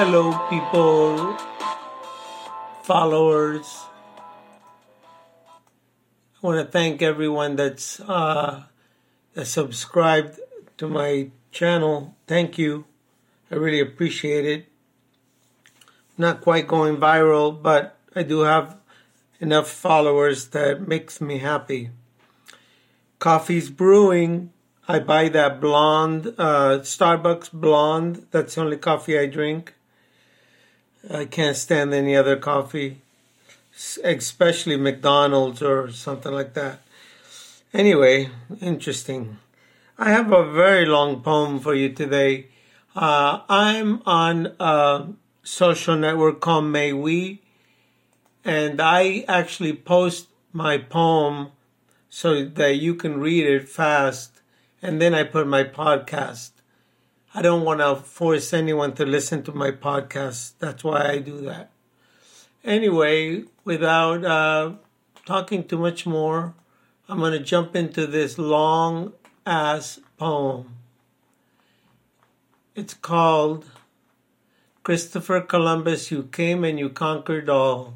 Hello, people, followers. I want to thank everyone that's uh, subscribed to my channel. Thank you. I really appreciate it. Not quite going viral, but I do have enough followers that makes me happy. Coffee's brewing. I buy that blonde, uh, Starbucks blonde. That's the only coffee I drink. I can't stand any other coffee, especially McDonald's or something like that. Anyway, interesting. I have a very long poem for you today. Uh, I'm on a social network called MeWe, and I actually post my poem so that you can read it fast and then I put my podcast. I don't want to force anyone to listen to my podcast. That's why I do that. Anyway, without uh, talking too much more, I'm going to jump into this long ass poem. It's called Christopher Columbus, You Came and You Conquered All.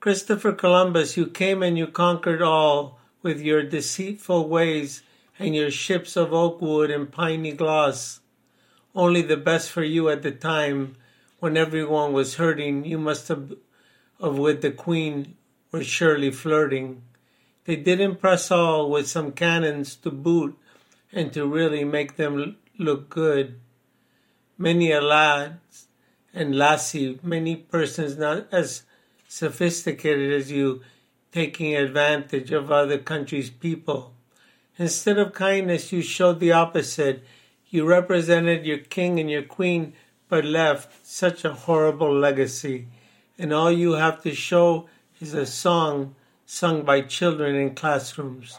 Christopher Columbus, you came and you conquered all with your deceitful ways and your ships of oak wood and piney gloss. Only the best for you at the time when everyone was hurting, you must have, of with the queen were surely flirting. They did impress all with some cannons to boot and to really make them look good. Many a lad and lassie, many persons not as sophisticated as you, taking advantage of other countries' people Instead of kindness, you showed the opposite. You represented your king and your queen, but left such a horrible legacy. And all you have to show is a song sung by children in classrooms.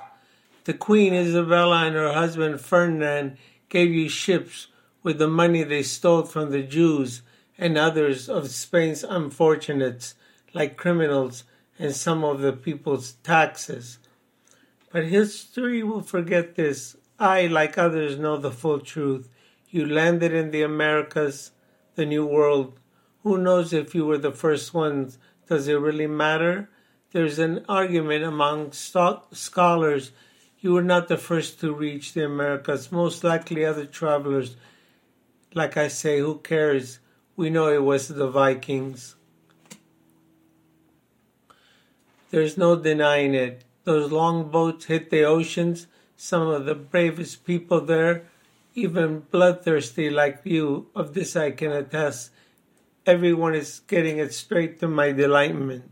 The Queen Isabella and her husband Ferdinand gave you ships with the money they stole from the Jews and others of Spain's unfortunates, like criminals, and some of the people's taxes. But history will forget this. I, like others, know the full truth. You landed in the Americas, the New World. Who knows if you were the first ones? Does it really matter? There's an argument among scholars. You were not the first to reach the Americas. Most likely other travelers. Like I say, who cares? We know it was the Vikings. There's no denying it. Those long boats hit the oceans, some of the bravest people there, even bloodthirsty like you, of this I can attest. Everyone is getting it straight to my delightment.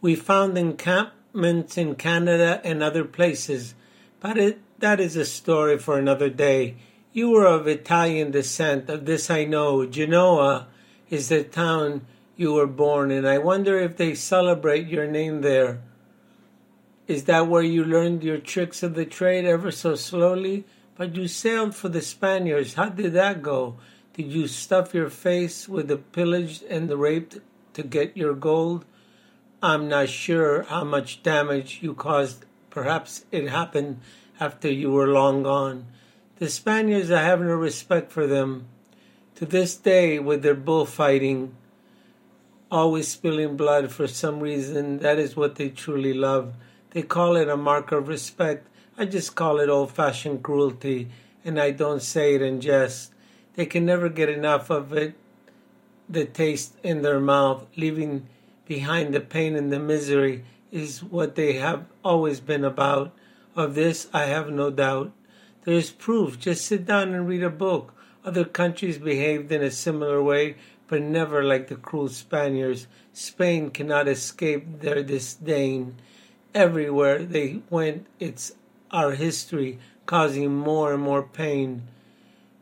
We found encampments in Canada and other places, but it, that is a story for another day. You were of Italian descent, of this I know. Genoa is the town you were born in. I wonder if they celebrate your name there. Is that where you learned your tricks of the trade ever so slowly? But you sailed for the Spaniards. How did that go? Did you stuff your face with the pillaged and the raped to get your gold? I'm not sure how much damage you caused. Perhaps it happened after you were long gone. The Spaniards, I have no respect for them. To this day, with their bullfighting, always spilling blood for some reason, that is what they truly love. They call it a mark of respect. I just call it old fashioned cruelty, and I don't say it in jest. They can never get enough of it, the taste in their mouth, leaving behind the pain and the misery is what they have always been about. Of this I have no doubt. There is proof. Just sit down and read a book. Other countries behaved in a similar way, but never like the cruel Spaniards. Spain cannot escape their disdain. Everywhere they went, it's our history causing more and more pain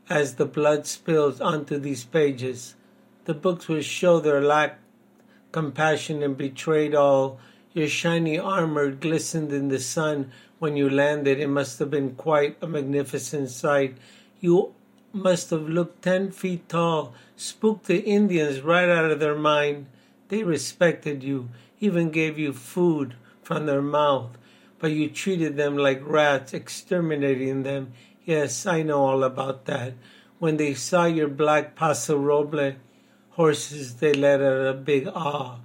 as the blood spills onto these pages. The books will show their lack compassion and betrayed all. Your shiny armor glistened in the sun when you landed. It must have been quite a magnificent sight. You must have looked ten feet tall, spooked the Indians right out of their mind. They respected you, even gave you food from their mouth, but you treated them like rats, exterminating them. Yes, I know all about that. When they saw your black Paso Roble horses, they let out a big awe.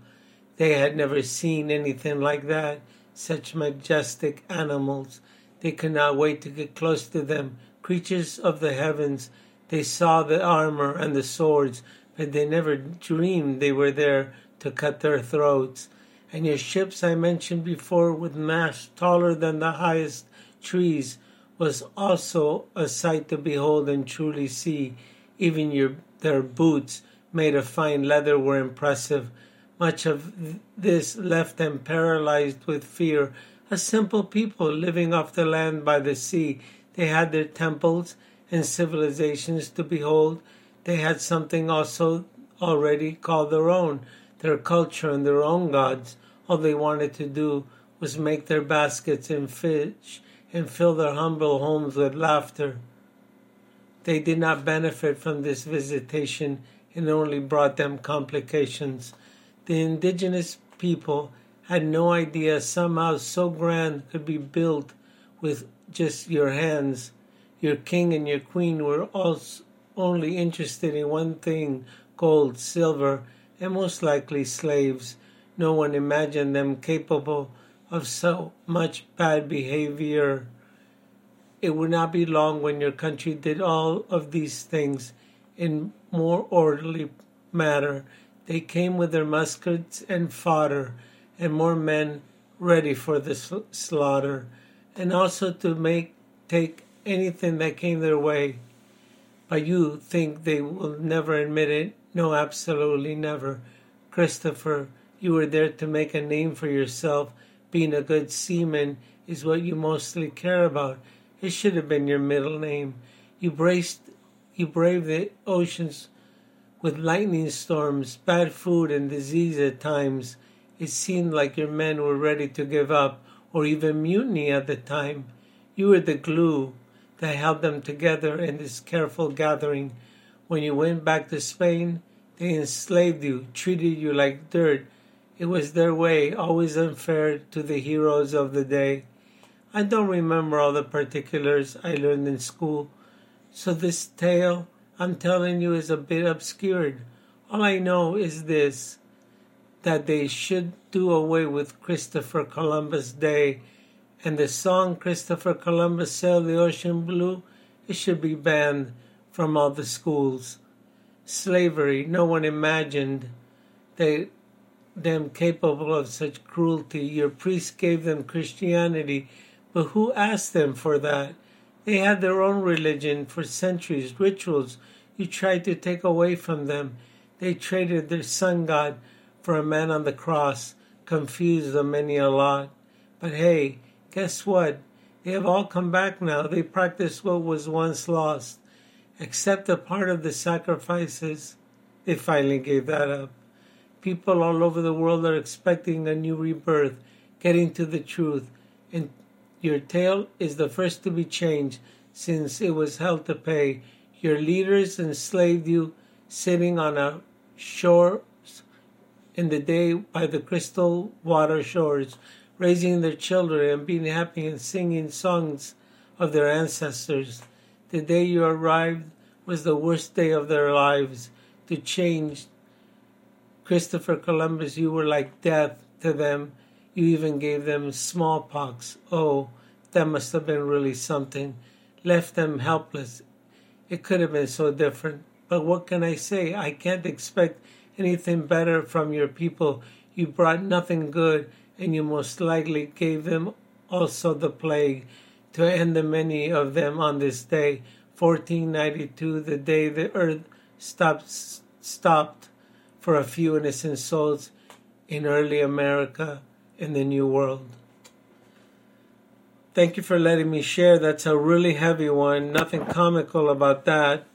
They had never seen anything like that, such majestic animals. They could not wait to get close to them, creatures of the heavens. They saw the armor and the swords, but they never dreamed they were there to cut their throats. And your ships I mentioned before, with masts taller than the highest trees, was also a sight to behold and truly see. Even your their boots, made of fine leather, were impressive. Much of this left them paralyzed with fear. A simple people living off the land by the sea. They had their temples and civilizations to behold. They had something also already called their own, their culture and their own gods. All they wanted to do was make their baskets and fish and fill their humble homes with laughter. They did not benefit from this visitation and only brought them complications. The indigenous people had no idea some house so grand could be built with just your hands. Your king and your queen were also only interested in one thing gold, silver, and most likely slaves. No one imagined them capable of so much bad behavior. It would not be long when your country did all of these things in more orderly manner they came with their muskets and fodder, and more men ready for the slaughter, and also to make take anything that came their way. But you think they will never admit it? No, absolutely never. Christopher, you were there to make a name for yourself. Being a good seaman is what you mostly care about. It should have been your middle name. You braced, you braved the oceans with lightning storms, bad food, and disease at times, it seemed like your men were ready to give up or even mutiny at the time. You were the glue that held them together in this careful gathering. When you went back to Spain, they enslaved you, treated you like dirt. It was their way, always unfair to the heroes of the day. I don't remember all the particulars I learned in school, so this tale I'm telling you is a bit obscured. All I know is this that they should do away with Christopher Columbus Day and the song Christopher Columbus sailed the ocean blue, it should be banned from all the schools. Slavery, no one imagined they them capable of such cruelty. Your priests gave them Christianity, but who asked them for that? They had their own religion for centuries, rituals you tried to take away from them. They traded their sun god for a man on the cross, confused them many a lot. But hey, guess what? They have all come back now. They practice what was once lost. Except a part of the sacrifices, they finally gave that up. People all over the world are expecting a new rebirth, getting to the truth, and your tale is the first to be changed since it was hell to pay Your leaders enslaved you, sitting on a shore in the day by the crystal water shores, raising their children and being happy and singing songs of their ancestors. The day you arrived was the worst day of their lives. To change Christopher Columbus, you were like death to them. You even gave them smallpox. Oh, that must have been really something. Left them helpless. It could have been so different. But what can I say? I can't expect anything better from your people. You brought nothing good, and you most likely gave them also the plague to end the many of them on this day, 1492, the day the earth stopped, stopped for a few innocent souls in early America in the New World. Thank you for letting me share. That's a really heavy one. Nothing comical about that.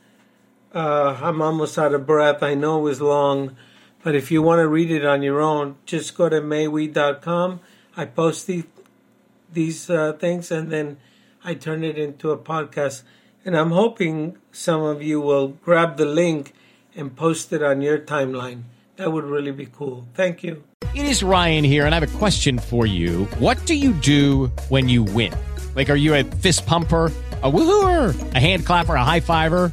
Uh, I'm almost out of breath. I know it was long, but if you want to read it on your own, just go to mewe.com. I post the, these uh, things and then I turn it into a podcast. And I'm hoping some of you will grab the link and post it on your timeline. That would really be cool. Thank you. It is Ryan here, and I have a question for you. What do you do when you win? Like, are you a fist pumper? a woohooer, a hand clapper, a high fiver.